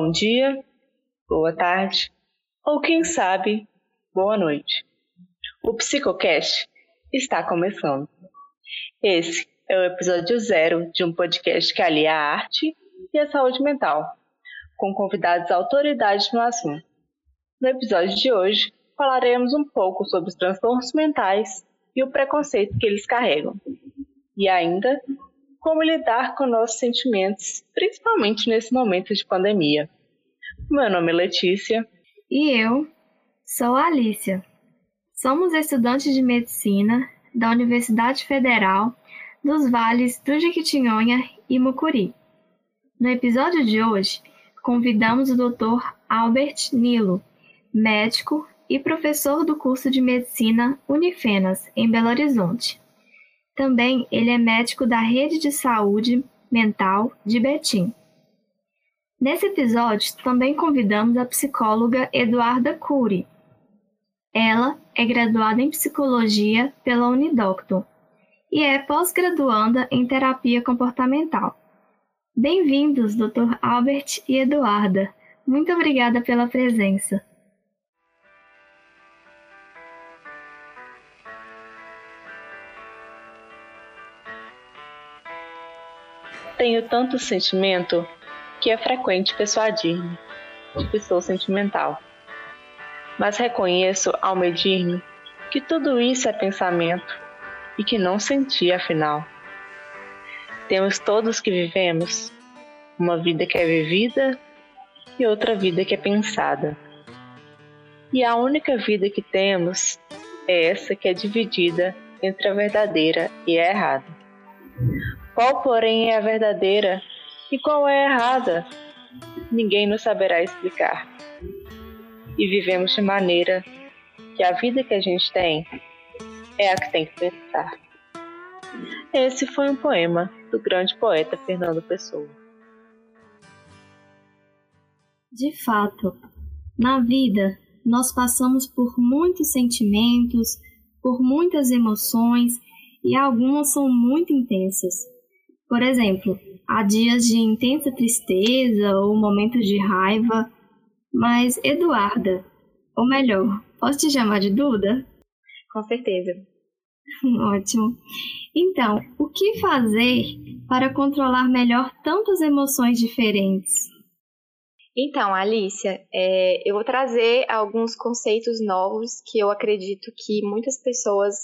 Bom dia, boa tarde ou quem sabe, boa noite. O Psicocast está começando. Esse é o episódio zero de um podcast que alia a arte e a saúde mental, com convidados autoridades no assunto. No episódio de hoje, falaremos um pouco sobre os transtornos mentais e o preconceito que eles carregam. E ainda, como lidar com nossos sentimentos, principalmente nesse momento de pandemia. Meu nome é Letícia. E eu sou a Alicia. Somos estudantes de medicina da Universidade Federal dos Vales do Jequitinhonha e Mucuri. No episódio de hoje, convidamos o Dr. Albert Nilo, médico e professor do curso de medicina Unifenas, em Belo Horizonte. Também ele é médico da Rede de Saúde Mental de Betim. Nesse episódio, também convidamos a psicóloga Eduarda Cury. Ela é graduada em psicologia pela Unidoctor e é pós-graduanda em terapia comportamental. Bem-vindos, Dr. Albert e Eduarda. Muito obrigada pela presença. Tenho tanto sentimento que é frequente persuadir-me de sou sentimental. Mas reconheço ao medir-me que tudo isso é pensamento e que não senti afinal. Temos todos que vivemos uma vida que é vivida e outra vida que é pensada. E a única vida que temos é essa que é dividida entre a verdadeira e a errada. Qual, porém, é a verdadeira e qual é a errada, ninguém nos saberá explicar. E vivemos de maneira que a vida que a gente tem é a que tem que pensar. Esse foi um poema do grande poeta Fernando Pessoa. De fato, na vida nós passamos por muitos sentimentos, por muitas emoções e algumas são muito intensas. Por exemplo, há dias de intensa tristeza ou momentos de raiva, mas Eduarda, ou melhor, posso te chamar de Duda? Com certeza. Ótimo. Então, o que fazer para controlar melhor tantas emoções diferentes? Então, Alicia, é, eu vou trazer alguns conceitos novos que eu acredito que muitas pessoas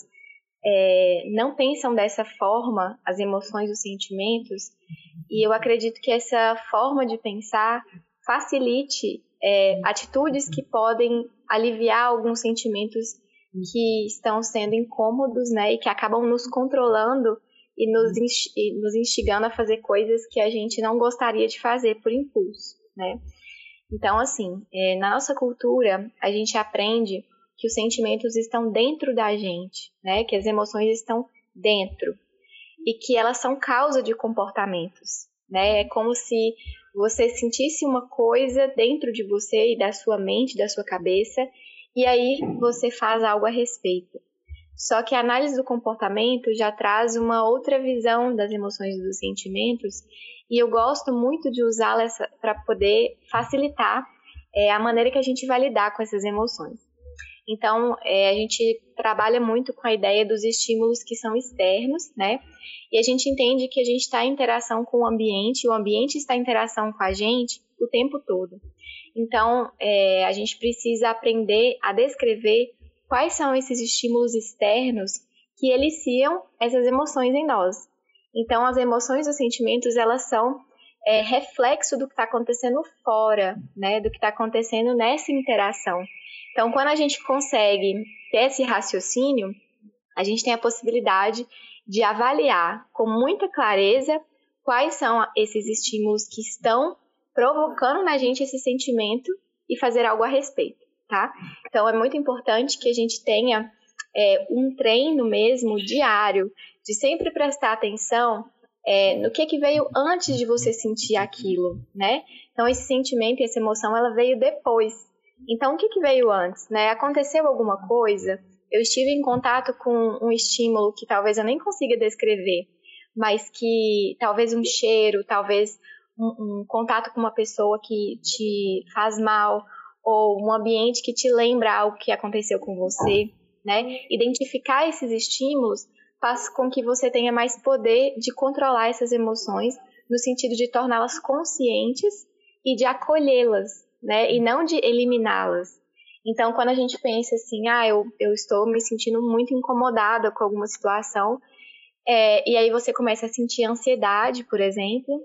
é, não pensam dessa forma as emoções os sentimentos, e eu acredito que essa forma de pensar facilite é, atitudes que podem aliviar alguns sentimentos que estão sendo incômodos, né, e que acabam nos controlando e nos instigando a fazer coisas que a gente não gostaria de fazer por impulso, né. Então, assim, é, na nossa cultura, a gente aprende que os sentimentos estão dentro da gente, né? Que as emoções estão dentro e que elas são causa de comportamentos, né? É como se você sentisse uma coisa dentro de você e da sua mente, da sua cabeça, e aí você faz algo a respeito. Só que a análise do comportamento já traz uma outra visão das emoções e dos sentimentos, e eu gosto muito de usá-la para poder facilitar é, a maneira que a gente vai lidar com essas emoções. Então, é, a gente trabalha muito com a ideia dos estímulos que são externos, né? E a gente entende que a gente está em interação com o ambiente, o ambiente está em interação com a gente o tempo todo. Então, é, a gente precisa aprender a descrever quais são esses estímulos externos que eliciam essas emoções em nós. Então, as emoções e os sentimentos, elas são é, reflexo do que está acontecendo fora, né? Do que está acontecendo nessa interação. Então, quando a gente consegue ter esse raciocínio, a gente tem a possibilidade de avaliar com muita clareza quais são esses estímulos que estão provocando na gente esse sentimento e fazer algo a respeito, tá? Então, é muito importante que a gente tenha é, um treino mesmo diário de sempre prestar atenção é, no que que veio antes de você sentir aquilo, né? Então, esse sentimento e essa emoção, ela veio depois. Então, o que, que veio antes? Né? Aconteceu alguma coisa? Eu estive em contato com um estímulo que talvez eu nem consiga descrever, mas que talvez um cheiro, talvez um, um contato com uma pessoa que te faz mal ou um ambiente que te lembra algo que aconteceu com você, né? Identificar esses estímulos faz com que você tenha mais poder de controlar essas emoções, no sentido de torná-las conscientes e de acolhê-las, né? E não de eliminá-las. Então, quando a gente pensa assim, ah, eu, eu estou me sentindo muito incomodada com alguma situação, é, e aí você começa a sentir ansiedade, por exemplo,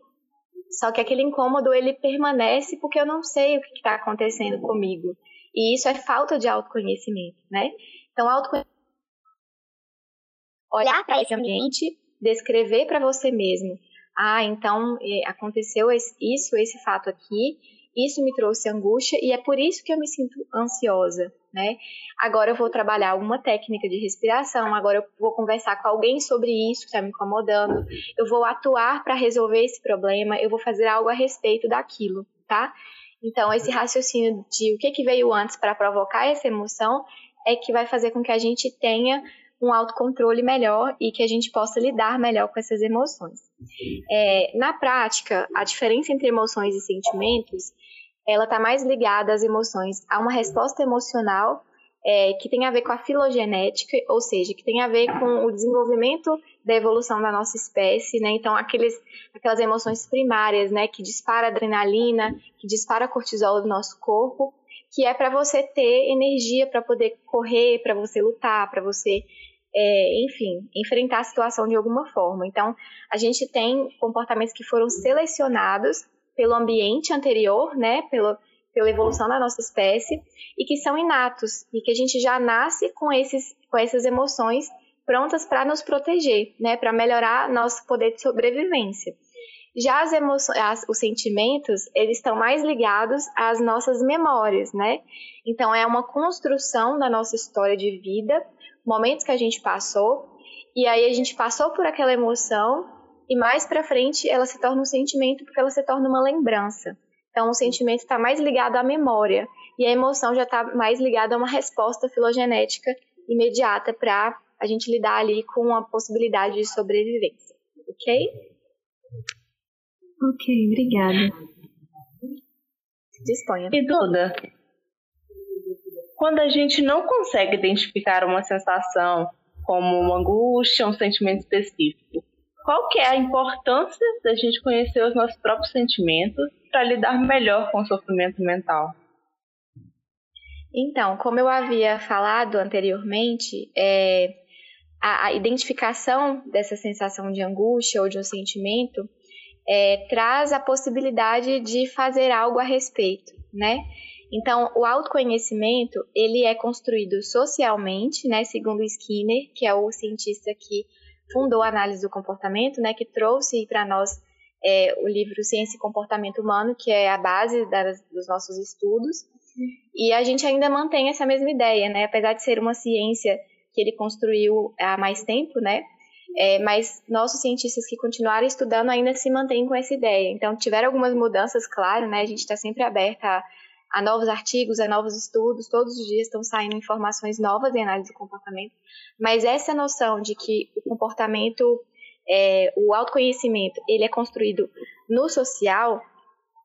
só que aquele incômodo ele permanece porque eu não sei o que está acontecendo comigo. E isso é falta de autoconhecimento, né? Então, autoconhecimento olhar para esse ambiente, descrever para você mesmo. Ah, então é, aconteceu isso, esse fato aqui, isso me trouxe angústia e é por isso que eu me sinto ansiosa, né? Agora eu vou trabalhar alguma técnica de respiração, agora eu vou conversar com alguém sobre isso que está me incomodando, eu vou atuar para resolver esse problema, eu vou fazer algo a respeito daquilo, tá? Então, esse raciocínio de o que, que veio antes para provocar essa emoção é que vai fazer com que a gente tenha um autocontrole melhor e que a gente possa lidar melhor com essas emoções. É, na prática, a diferença entre emoções e sentimentos, ela está mais ligada às emoções, a uma resposta emocional é, que tem a ver com a filogenética, ou seja, que tem a ver com o desenvolvimento da evolução da nossa espécie, né? Então, aqueles, aquelas emoções primárias, né, que dispara adrenalina, que dispara cortisol do nosso corpo, que é para você ter energia para poder correr, para você lutar, para você é, enfim, enfrentar a situação de alguma forma. Então, a gente tem comportamentos que foram selecionados pelo ambiente anterior, né, pelo, pela evolução da nossa espécie, e que são inatos, e que a gente já nasce com, esses, com essas emoções prontas para nos proteger, né, para melhorar nosso poder de sobrevivência. Já as emoções, os sentimentos, eles estão mais ligados às nossas memórias, né? Então é uma construção da nossa história de vida momentos que a gente passou, e aí a gente passou por aquela emoção e mais para frente ela se torna um sentimento porque ela se torna uma lembrança. Então o sentimento está mais ligado à memória e a emoção já está mais ligada a uma resposta filogenética imediata para a gente lidar ali com a possibilidade de sobrevivência, ok? Ok, obrigada. Disponha. E Duda, quando a gente não consegue identificar uma sensação como uma angústia, um sentimento específico, qual que é a importância da gente conhecer os nossos próprios sentimentos para lidar melhor com o sofrimento mental? Então, como eu havia falado anteriormente, é, a, a, identificação dessa sensação de angústia ou de um sentimento é, traz a possibilidade de fazer algo a respeito, né? Então, o autoconhecimento, ele é construído socialmente, né, segundo Skinner, que é o cientista que fundou a análise do comportamento, né, que trouxe para nós é, o livro Ciência e Comportamento Humano, que é a base das, dos nossos estudos. E a gente ainda mantém essa mesma ideia, né, apesar de ser uma ciência que ele construiu há mais tempo, né, é, mas nossos cientistas que continuaram estudando ainda se mantêm com essa ideia. Então, tiveram algumas mudanças, claro, né, a gente está sempre aberta a a novos artigos, a novos estudos, todos os dias estão saindo informações novas em análise do comportamento, mas essa noção de que o comportamento, é, o autoconhecimento, ele é construído no social,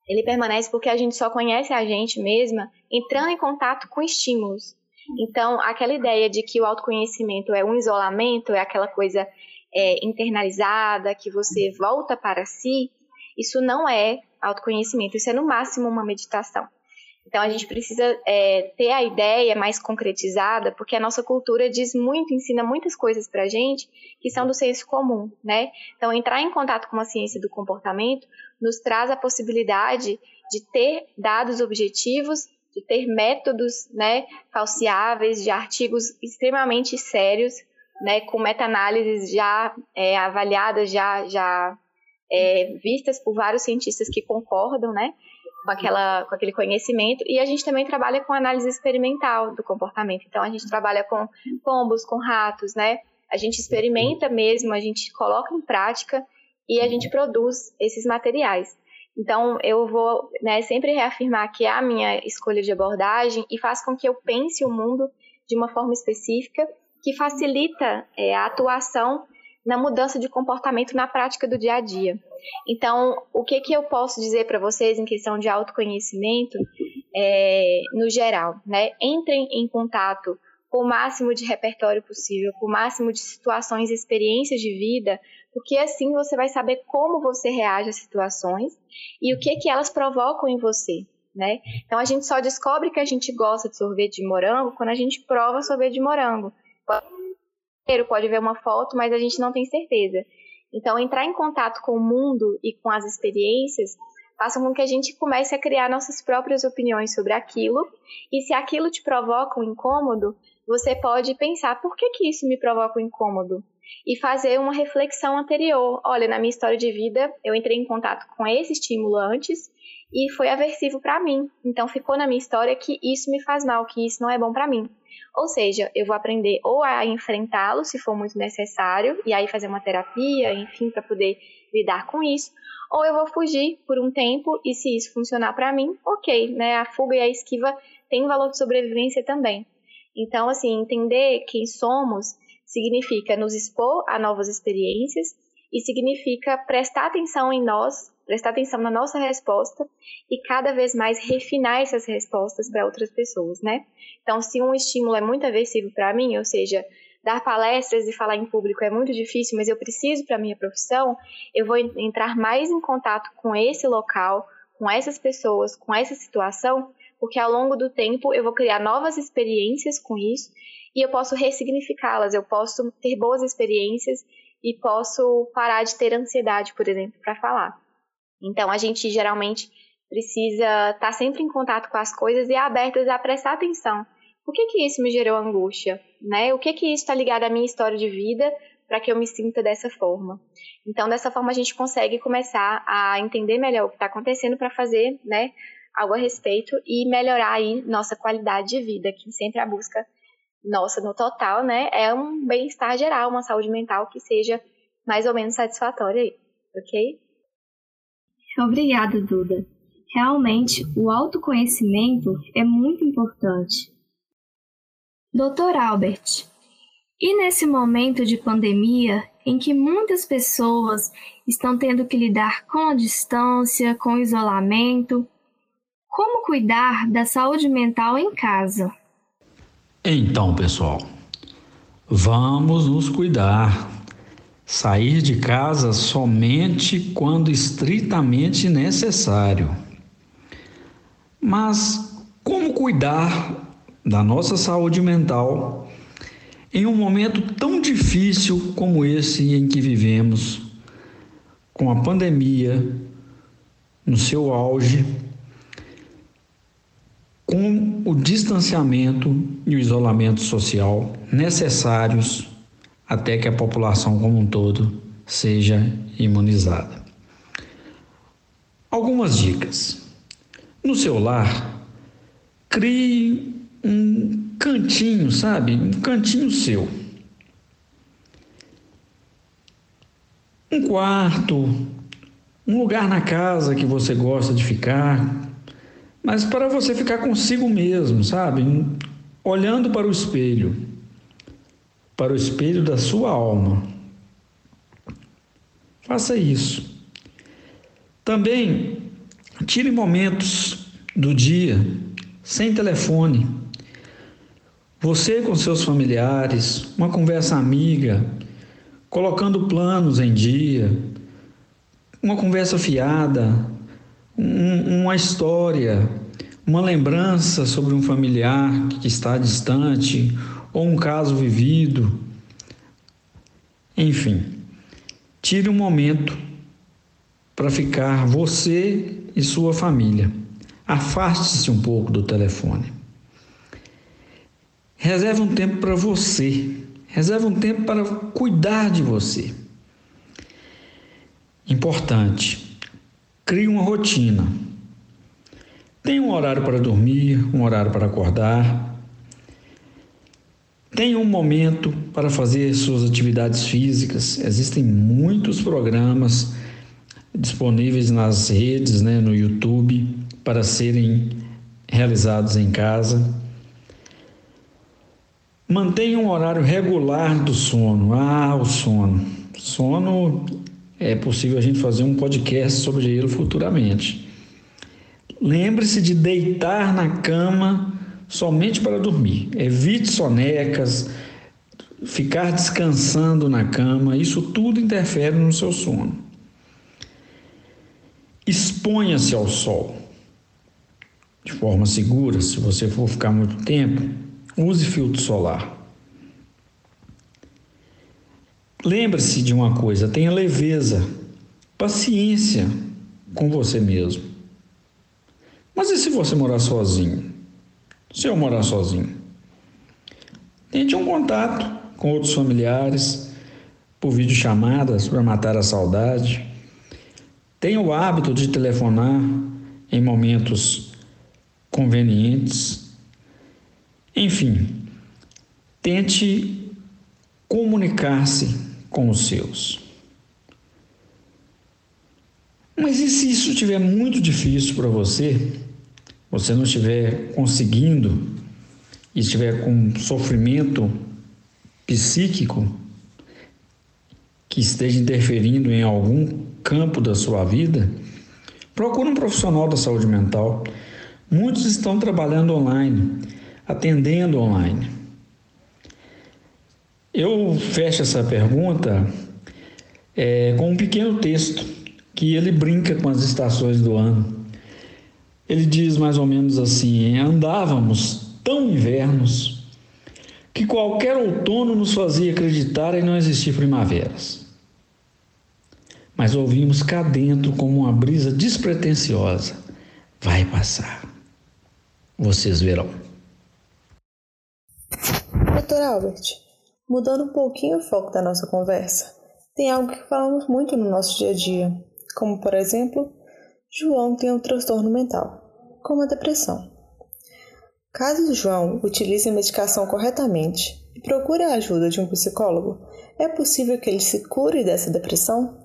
ele permanece porque a gente só conhece a gente mesma entrando em contato com estímulos. Então, aquela ideia de que o autoconhecimento é um isolamento, é aquela coisa é, internalizada, que você volta para si, isso não é autoconhecimento, isso é no máximo uma meditação. Então a gente precisa é, ter a ideia mais concretizada, porque a nossa cultura diz muito, ensina muitas coisas para a gente que são do senso comum, né? Então entrar em contato com a ciência do comportamento nos traz a possibilidade de ter dados objetivos, de ter métodos, né, falseáveis, de artigos extremamente sérios, né, com meta-análises já é, avaliadas, já, já é, vistas por vários cientistas que concordam, né? Com, aquela, com aquele conhecimento. E a gente também trabalha com análise experimental do comportamento. Então, a gente trabalha com pombos, com ratos, né? A gente experimenta mesmo, a gente coloca em prática e a gente produz esses materiais. Então, eu vou né, sempre reafirmar que é a minha escolha de abordagem e faz com que eu pense o mundo de uma forma específica que facilita é, a atuação na mudança de comportamento na prática do dia a dia. Então, o que, que eu posso dizer para vocês em questão de autoconhecimento, é, no geral, né? Entrem em contato com o máximo de repertório possível, com o máximo de situações e experiências de vida, porque assim você vai saber como você reage às situações e o que que elas provocam em você, né? Então a gente só descobre que a gente gosta de sorvete de morango quando a gente prova sorvete de morango. Pode ver uma foto, mas a gente não tem certeza. Então entrar em contato com o mundo e com as experiências façam com que a gente comece a criar nossas próprias opiniões sobre aquilo. E se aquilo te provoca um incômodo, você pode pensar por que, que isso me provoca um incômodo? E fazer uma reflexão anterior. Olha, na minha história de vida, eu entrei em contato com esse estímulo antes e foi aversivo para mim. Então ficou na minha história que isso me faz mal, que isso não é bom para mim. Ou seja, eu vou aprender ou a enfrentá-lo se for muito necessário, e aí fazer uma terapia, enfim, para poder lidar com isso, ou eu vou fugir por um tempo e se isso funcionar para mim, ok, né? A fuga e a esquiva têm valor de sobrevivência também. Então, assim, entender quem somos significa nos expor a novas experiências e significa prestar atenção em nós, prestar atenção na nossa resposta e cada vez mais refinar essas respostas para outras pessoas, né? Então, se um estímulo é muito aversivo para mim, ou seja, dar palestras e falar em público é muito difícil, mas eu preciso para minha profissão, eu vou entrar mais em contato com esse local, com essas pessoas, com essa situação, porque ao longo do tempo eu vou criar novas experiências com isso e eu posso ressignificá-las, eu posso ter boas experiências e posso parar de ter ansiedade, por exemplo, para falar. Então a gente geralmente precisa estar tá sempre em contato com as coisas e abertas a prestar atenção. Por que, que isso me gerou angústia? Né? O que, que isso está ligado à minha história de vida para que eu me sinta dessa forma? Então, dessa forma, a gente consegue começar a entender melhor o que está acontecendo para fazer né, algo a respeito e melhorar aí nossa qualidade de vida, que sempre a busca nossa no total, né, é um bem-estar geral, uma saúde mental que seja mais ou menos satisfatória aí, ok? Obrigada, Duda. Realmente, o autoconhecimento é muito importante. Doutor Albert, e nesse momento de pandemia, em que muitas pessoas estão tendo que lidar com a distância, com o isolamento, como cuidar da saúde mental em casa? Então, pessoal, vamos nos cuidar. Sair de casa somente quando estritamente necessário. Mas como cuidar da nossa saúde mental em um momento tão difícil como esse em que vivemos, com a pandemia no seu auge com o distanciamento e o isolamento social necessários até que a população como um todo seja imunizada. Algumas dicas. No seu lar, crie um cantinho, sabe? Um cantinho seu. Um quarto, um lugar na casa que você gosta de ficar, mas para você ficar consigo mesmo, sabe? Olhando para o espelho, para o espelho da sua alma. Faça isso. Também tire momentos do dia sem telefone. Você com seus familiares, uma conversa amiga, colocando planos em dia, uma conversa fiada, um, uma história, uma lembrança sobre um familiar que está distante ou um caso vivido. Enfim, tire um momento para ficar você e sua família. Afaste-se um pouco do telefone. Reserve um tempo para você. Reserve um tempo para cuidar de você. Importante. Crie uma rotina. Tenha um horário para dormir, um horário para acordar. Tenha um momento para fazer suas atividades físicas. Existem muitos programas disponíveis nas redes, né, no YouTube, para serem realizados em casa. Mantenha um horário regular do sono. Ah, o sono. Sono é possível a gente fazer um podcast sobre ele futuramente. Lembre-se de deitar na cama somente para dormir. Evite sonecas, ficar descansando na cama, isso tudo interfere no seu sono. Exponha-se ao sol de forma segura, se você for ficar muito tempo, use filtro solar. Lembre-se de uma coisa, tenha leveza, paciência com você mesmo. Mas e se você morar sozinho? Se eu morar sozinho? Tente um contato com outros familiares por videochamadas para matar a saudade. Tenha o hábito de telefonar em momentos convenientes. Enfim, tente comunicar-se com os seus. Mas e se isso estiver muito difícil para você, você não estiver conseguindo e estiver com sofrimento psíquico que esteja interferindo em algum campo da sua vida, procure um profissional da saúde mental Muitos estão trabalhando online, atendendo online. Eu fecho essa pergunta é, com um pequeno texto que ele brinca com as estações do ano. Ele diz mais ou menos assim: andávamos tão invernos que qualquer outono nos fazia acreditar em não existir primaveras. Mas ouvimos cá dentro como uma brisa despretensiosa: vai passar vocês verão. Doutor Albert, mudando um pouquinho o foco da nossa conversa, tem algo que falamos muito no nosso dia a dia, como por exemplo, João tem um transtorno mental, como a depressão. Caso João utilize a medicação corretamente e procure a ajuda de um psicólogo, é possível que ele se cure dessa depressão?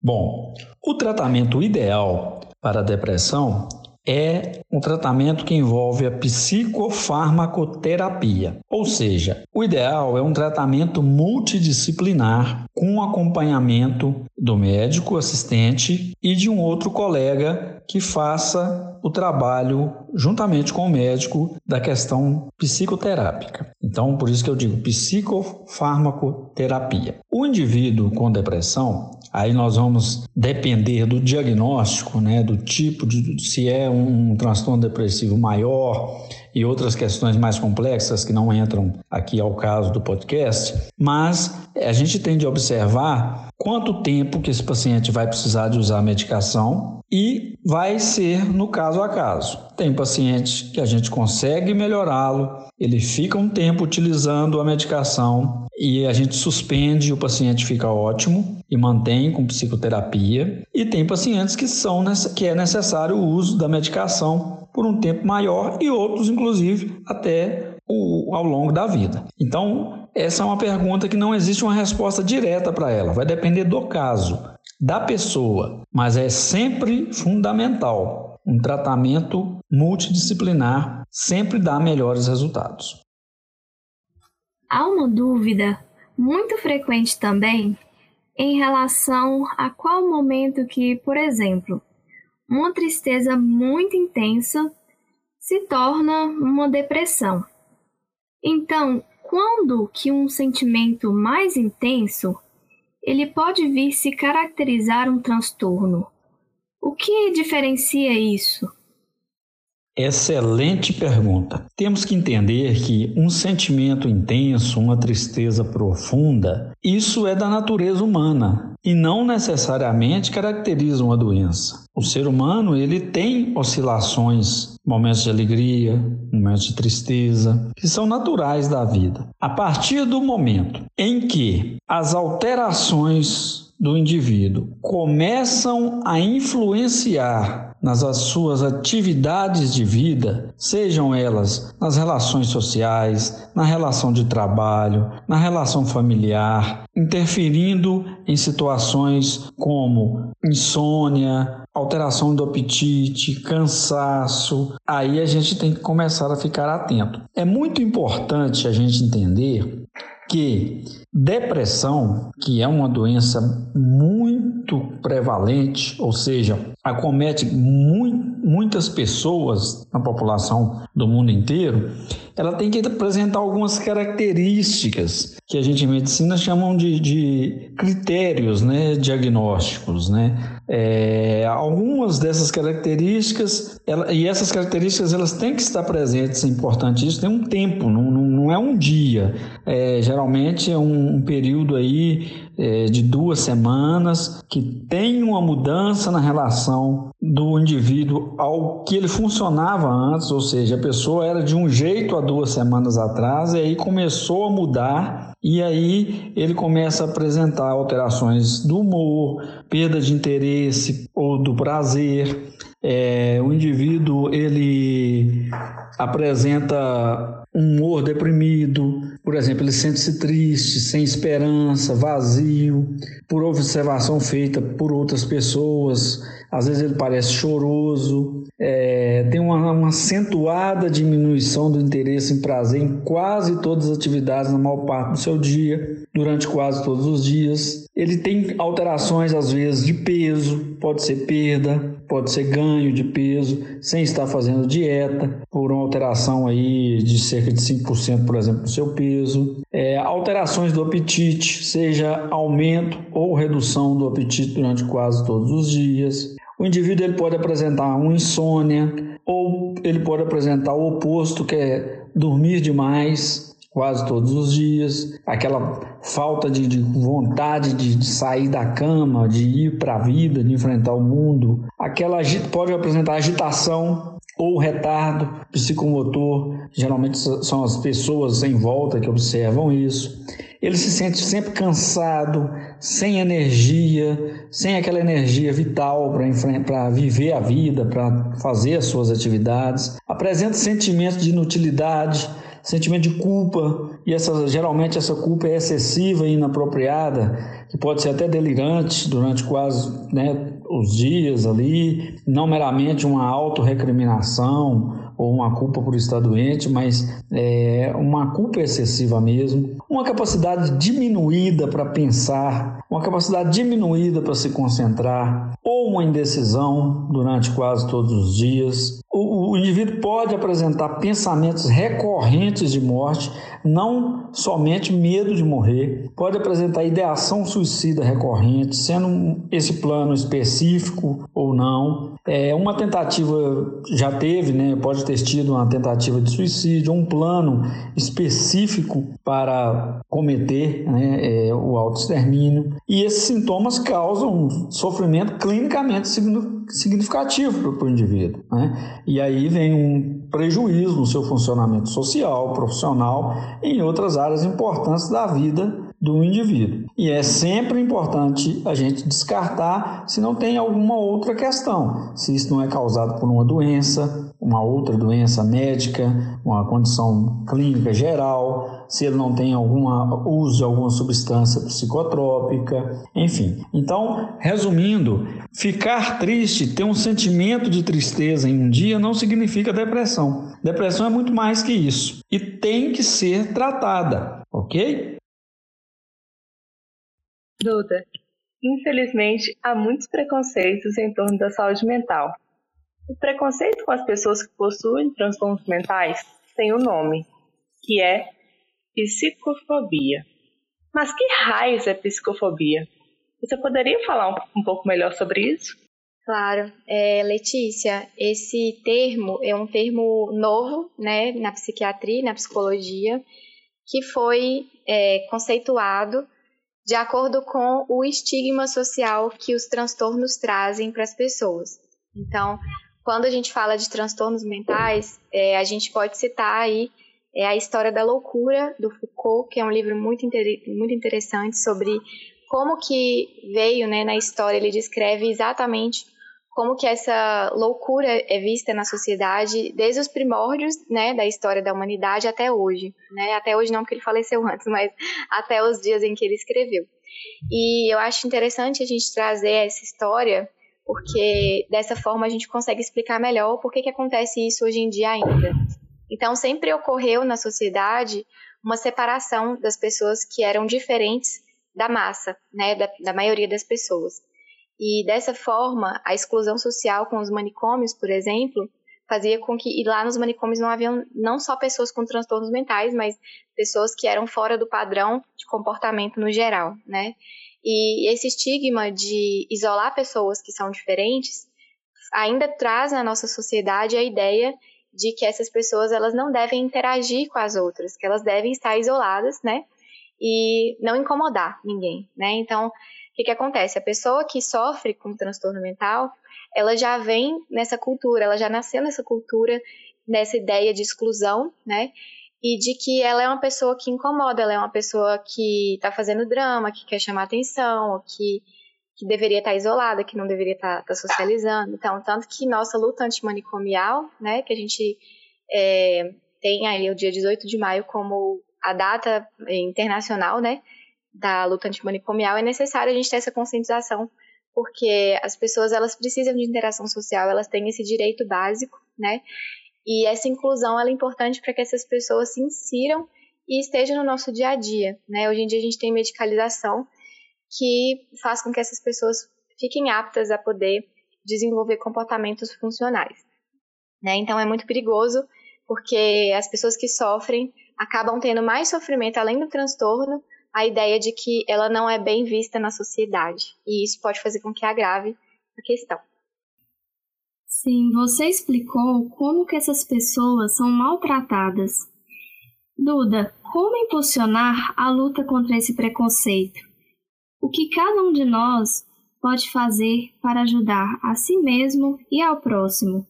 Bom, o tratamento ideal para a depressão é um tratamento que envolve a psicofarmacoterapia, ou seja, o ideal é um tratamento multidisciplinar com acompanhamento do médico assistente e de um outro colega que faça o trabalho juntamente com o médico da questão psicoterápica. Então, por isso que eu digo psicofarmacoterapia. O indivíduo com depressão, Aí nós vamos depender do diagnóstico, né, do tipo de se é um transtorno depressivo maior e outras questões mais complexas que não entram aqui ao caso do podcast, mas a gente tem de observar quanto tempo que esse paciente vai precisar de usar a medicação e vai ser no caso a caso. Tem paciente que a gente consegue melhorá-lo, ele fica um tempo utilizando a medicação e a gente suspende, o paciente fica ótimo e mantém com psicoterapia. E tem pacientes que são que é necessário o uso da medicação por um tempo maior e outros, inclusive, até o, ao longo da vida. Então, essa é uma pergunta que não existe uma resposta direta para ela, vai depender do caso, da pessoa, mas é sempre fundamental. Um tratamento multidisciplinar sempre dá melhores resultados. Há uma dúvida muito frequente também em relação a qual momento que, por exemplo, uma tristeza muito intensa se torna uma depressão. Então, quando que um sentimento mais intenso ele pode vir se caracterizar um transtorno? O que diferencia isso? Excelente pergunta. Temos que entender que um sentimento intenso, uma tristeza profunda, isso é da natureza humana e não necessariamente caracteriza uma doença. O ser humano, ele tem oscilações, momentos de alegria, momentos de tristeza, que são naturais da vida. A partir do momento em que as alterações do indivíduo começam a influenciar nas suas atividades de vida, sejam elas nas relações sociais, na relação de trabalho, na relação familiar, interferindo em situações como insônia, alteração do apetite, cansaço, aí a gente tem que começar a ficar atento. É muito importante a gente entender que depressão, que é uma doença muito prevalente, ou seja, acomete muitas pessoas na população do mundo inteiro, ela tem que apresentar algumas características que a gente em medicina chamam de, de critérios né, diagnósticos. Né? É, algumas dessas características, ela, e essas características elas têm que estar presentes, é importante isso, tem um tempo, não, não, não é um dia. É, geralmente é um, um período aí é, de duas semanas que tem uma mudança na relação do indivíduo ao que ele funcionava antes, ou seja, a pessoa era de um jeito há duas semanas atrás e aí começou a mudar e aí ele começa a apresentar alterações do humor, perda de interesse ou do prazer. É, o indivíduo ele apresenta um humor deprimido, por exemplo, ele sente-se triste, sem esperança, vazio, por observação feita por outras pessoas, às vezes ele parece choroso, é, tem uma, uma, acentuada diminuição do interesse em prazer em quase todas as atividades na maior parte do seu dia, durante quase todos os dias. Ele tem alterações, às vezes, de peso, pode ser perda, pode ser ganho de peso, sem estar fazendo dieta, por uma alteração aí de cerca de 5%, por exemplo, do seu peso. É, alterações do apetite, seja aumento ou redução do apetite durante quase todos os dias. O indivíduo ele pode apresentar uma insônia ou ele pode apresentar o oposto, que é dormir demais, quase todos os dias, aquela falta de, de vontade de, de, sair da cama, de ir para a vida, de enfrentar o mundo, aquela pode apresentar agitação ou retardo psicomotor, geralmente são as pessoas em volta que observam isso. Ele se sente sempre cansado, sem energia, sem aquela energia vital para viver a vida, para fazer as suas atividades. Apresenta sentimentos de inutilidade, sentimento de culpa, e essa, geralmente essa culpa é excessiva e inapropriada, que pode ser até delirante durante quase né, os dias ali, não meramente uma autorrecriminação ou uma culpa por estar doente, mas é, uma culpa excessiva mesmo, uma capacidade diminuída para pensar, uma capacidade diminuída para se concentrar, ou uma indecisão durante quase todos os dias. O, o indivíduo pode apresentar pensamentos recorrentes de morte, não somente medo de morrer, pode apresentar ideação suicida recorrente, sendo esse plano específico ou não. É, uma tentativa já teve, né, pode ter tido uma tentativa de suicídio, um plano específico para cometer né, é, o autoextermínio. E esses sintomas causam sofrimento clinicamente significativo para o indivíduo. Né? E aí vem um prejuízo no seu funcionamento social, profissional e em outras áreas importantes da vida do indivíduo. E é sempre importante a gente descartar se não tem alguma outra questão, se isso não é causado por uma doença, uma outra doença médica, uma condição clínica geral, se ele não tem alguma uso de alguma substância psicotrópica, enfim. Então, resumindo, ficar triste, ter um sentimento de tristeza em um dia não significa depressão. Depressão é muito mais que isso e tem que ser tratada, ok? Duda, infelizmente há muitos preconceitos em torno da saúde mental. O preconceito com as pessoas que possuem transtornos mentais tem um nome, que é psicofobia. Mas que raios é psicofobia? Você poderia falar um, um pouco melhor sobre isso? Claro, é, Letícia, esse termo é um termo novo né, na psiquiatria, na psicologia, que foi é, conceituado de acordo com o estigma social que os transtornos trazem para as pessoas. Então, quando a gente fala de transtornos mentais, é, a gente pode citar aí é, a história da loucura do Foucault, que é um livro muito, muito interessante sobre como que veio né, na história, ele descreve exatamente como que essa loucura é vista na sociedade desde os primórdios, né, da história da humanidade até hoje, né? Até hoje não porque ele faleceu antes, mas até os dias em que ele escreveu. E eu acho interessante a gente trazer essa história, porque dessa forma a gente consegue explicar melhor por que que acontece isso hoje em dia ainda. Então sempre ocorreu na sociedade uma separação das pessoas que eram diferentes da massa, né, da, da maioria das pessoas. E dessa forma, a exclusão social com os manicômios, por exemplo, fazia com que e lá nos manicômios não haviam não só pessoas com transtornos mentais, mas pessoas que eram fora do padrão de comportamento no geral, né? E esse estigma de isolar pessoas que são diferentes ainda traz na nossa sociedade a ideia de que essas pessoas elas não devem interagir com as outras, que elas devem estar isoladas, né? E não incomodar ninguém, né? Então, o que, que acontece? A pessoa que sofre com transtorno mental, ela já vem nessa cultura, ela já nasceu nessa cultura, nessa ideia de exclusão, né? E de que ela é uma pessoa que incomoda, ela é uma pessoa que está fazendo drama, que quer chamar atenção, que, que deveria estar tá isolada, que não deveria estar tá, tá socializando. Então, tanto que nossa luta antimanicomial, né, que a gente é, tem aí o dia 18 de maio como a data internacional, né, da luta antimanicomial, é necessário a gente ter essa conscientização porque as pessoas elas precisam de interação social, elas têm esse direito básico, né? E essa inclusão é importante para que essas pessoas se insiram e estejam no nosso dia a dia, né? Hoje em dia a gente tem medicalização que faz com que essas pessoas fiquem aptas a poder desenvolver comportamentos funcionais, né? Então é muito perigoso porque as pessoas que sofrem acabam tendo mais sofrimento além do transtorno a ideia de que ela não é bem vista na sociedade. E isso pode fazer com que agrave a questão. Sim, você explicou como que essas pessoas são maltratadas. Duda, como impulsionar a luta contra esse preconceito? O que cada um de nós pode fazer para ajudar a si mesmo e ao próximo?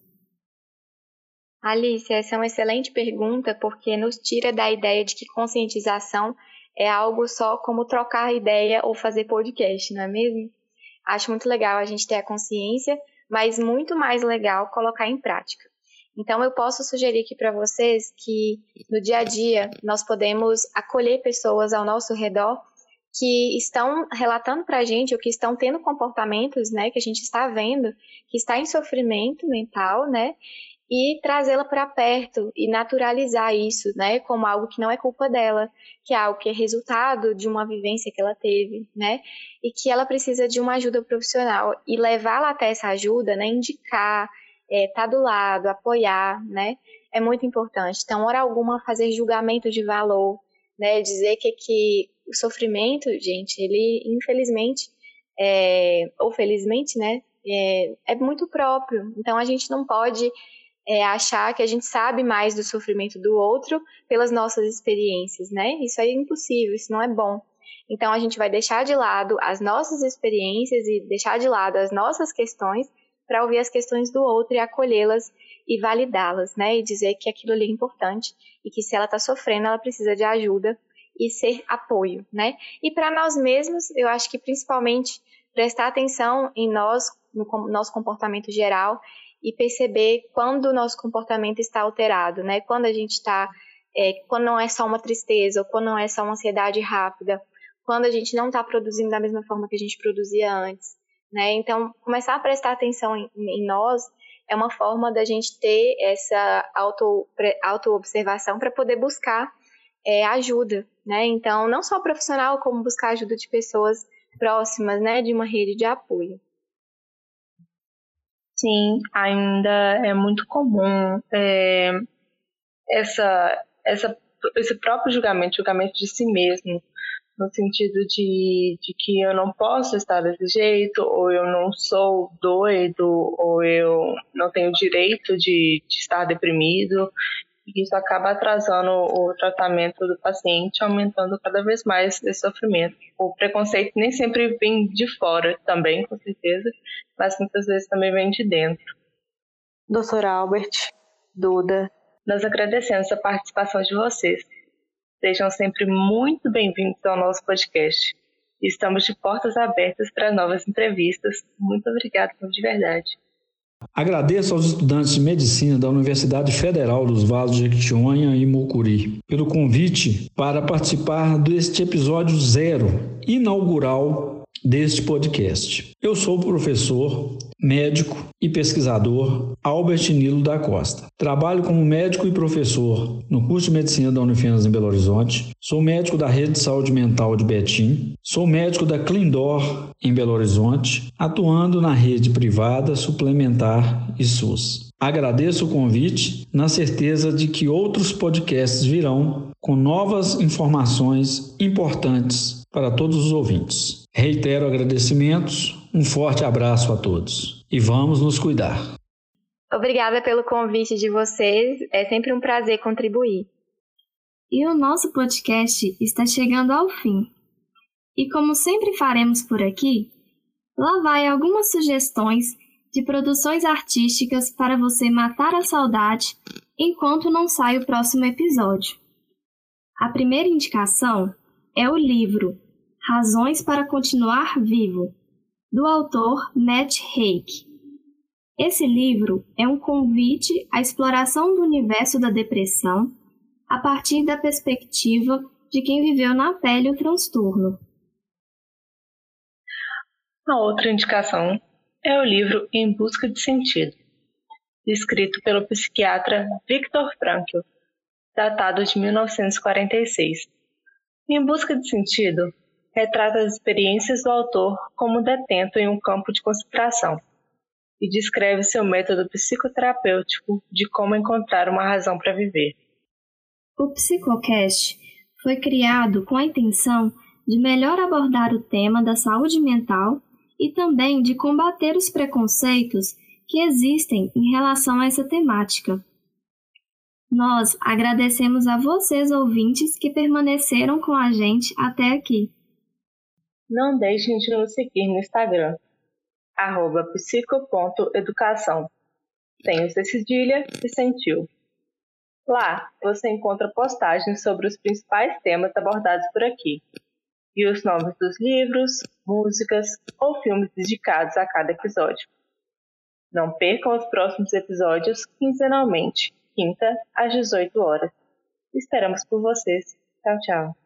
Alice, essa é uma excelente pergunta porque nos tira da ideia de que conscientização é algo só como trocar ideia ou fazer podcast, não é mesmo? Acho muito legal a gente ter a consciência, mas muito mais legal colocar em prática. Então, eu posso sugerir aqui para vocês que no dia a dia nós podemos acolher pessoas ao nosso redor que estão relatando para a gente ou que estão tendo comportamentos, né, que a gente está vendo, que está em sofrimento mental, né, e trazê-la para perto e naturalizar isso, né, como algo que não é culpa dela, que é algo que é resultado de uma vivência que ela teve, né, e que ela precisa de uma ajuda profissional e levá-la até essa ajuda, né, indicar, é, tá do lado, apoiar, né, é muito importante. Então, hora alguma fazer julgamento de valor, né, dizer que que o sofrimento, gente, ele infelizmente é, ou felizmente, né, é, é muito próprio. Então, a gente não pode é, achar que a gente sabe mais do sofrimento do outro pelas nossas experiências, né? Isso é impossível, isso não é bom. Então a gente vai deixar de lado as nossas experiências e deixar de lado as nossas questões para ouvir as questões do outro e acolhê-las e validá-las, né? E dizer que aquilo ali é importante e que se ela está sofrendo, ela precisa de ajuda e ser apoio, né? E para nós mesmos, eu acho que principalmente prestar atenção em nós, no nosso comportamento geral e perceber quando o nosso comportamento está alterado, né? Quando a gente está, é, quando não é só uma tristeza, ou quando não é só uma ansiedade rápida, quando a gente não está produzindo da mesma forma que a gente produzia antes, né? Então, começar a prestar atenção em, em nós é uma forma da gente ter essa auto, auto-observação para poder buscar é, ajuda, né? Então, não só profissional, como buscar ajuda de pessoas próximas, né? De uma rede de apoio. Sim, ainda é muito comum é, essa, essa, esse próprio julgamento, julgamento de si mesmo, no sentido de, de que eu não posso estar desse jeito, ou eu não sou doido, ou eu não tenho direito de, de estar deprimido, isso acaba atrasando o tratamento do paciente, aumentando cada vez mais esse sofrimento. O preconceito nem sempre vem de fora também, com certeza, mas muitas vezes também vem de dentro. Doutora Albert, Duda, nós agradecemos a participação de vocês. Sejam sempre muito bem-vindos ao nosso podcast. Estamos de portas abertas para novas entrevistas. Muito obrigada de verdade. Agradeço aos estudantes de medicina da Universidade Federal dos Vales de Jequitinhonha e Mucuri pelo convite para participar deste episódio zero, inaugural deste podcast. Eu sou o professor médico e pesquisador Albert Nilo da Costa. Trabalho como médico e professor no curso de medicina da Unifenas em Belo Horizonte. Sou médico da Rede de Saúde Mental de Betim. Sou médico da Clindor em Belo Horizonte, atuando na rede privada, suplementar e SUS. Agradeço o convite, na certeza de que outros podcasts virão com novas informações importantes para todos os ouvintes. Reitero agradecimentos, um forte abraço a todos e vamos nos cuidar. Obrigada pelo convite de vocês, é sempre um prazer contribuir. E o nosso podcast está chegando ao fim. E como sempre faremos por aqui, lá vai algumas sugestões de produções artísticas para você matar a saudade enquanto não sai o próximo episódio. A primeira indicação é o livro Razões para Continuar Vivo, do autor Matt Haig. Esse livro é um convite à exploração do universo da depressão a partir da perspectiva de quem viveu na pele o transtorno. A outra indicação é o livro Em Busca de Sentido, escrito pelo psiquiatra Viktor Frankl, datado de 1946. Em Busca de Sentido retrata as experiências do autor como detento em um campo de concentração e descreve seu método psicoterapêutico de como encontrar uma razão para viver. O Psicocast foi criado com a intenção de melhor abordar o tema da saúde mental e também de combater os preconceitos que existem em relação a essa temática. Nós agradecemos a vocês ouvintes que permaneceram com a gente até aqui. Não deixem de nos seguir no Instagram, arroba psico.educação, sem o cedilha e sem tio. Lá você encontra postagens sobre os principais temas abordados por aqui e os nomes dos livros, músicas ou filmes dedicados a cada episódio. Não percam os próximos episódios quinzenalmente, quinta às 18 horas. Esperamos por vocês. Tchau, tchau.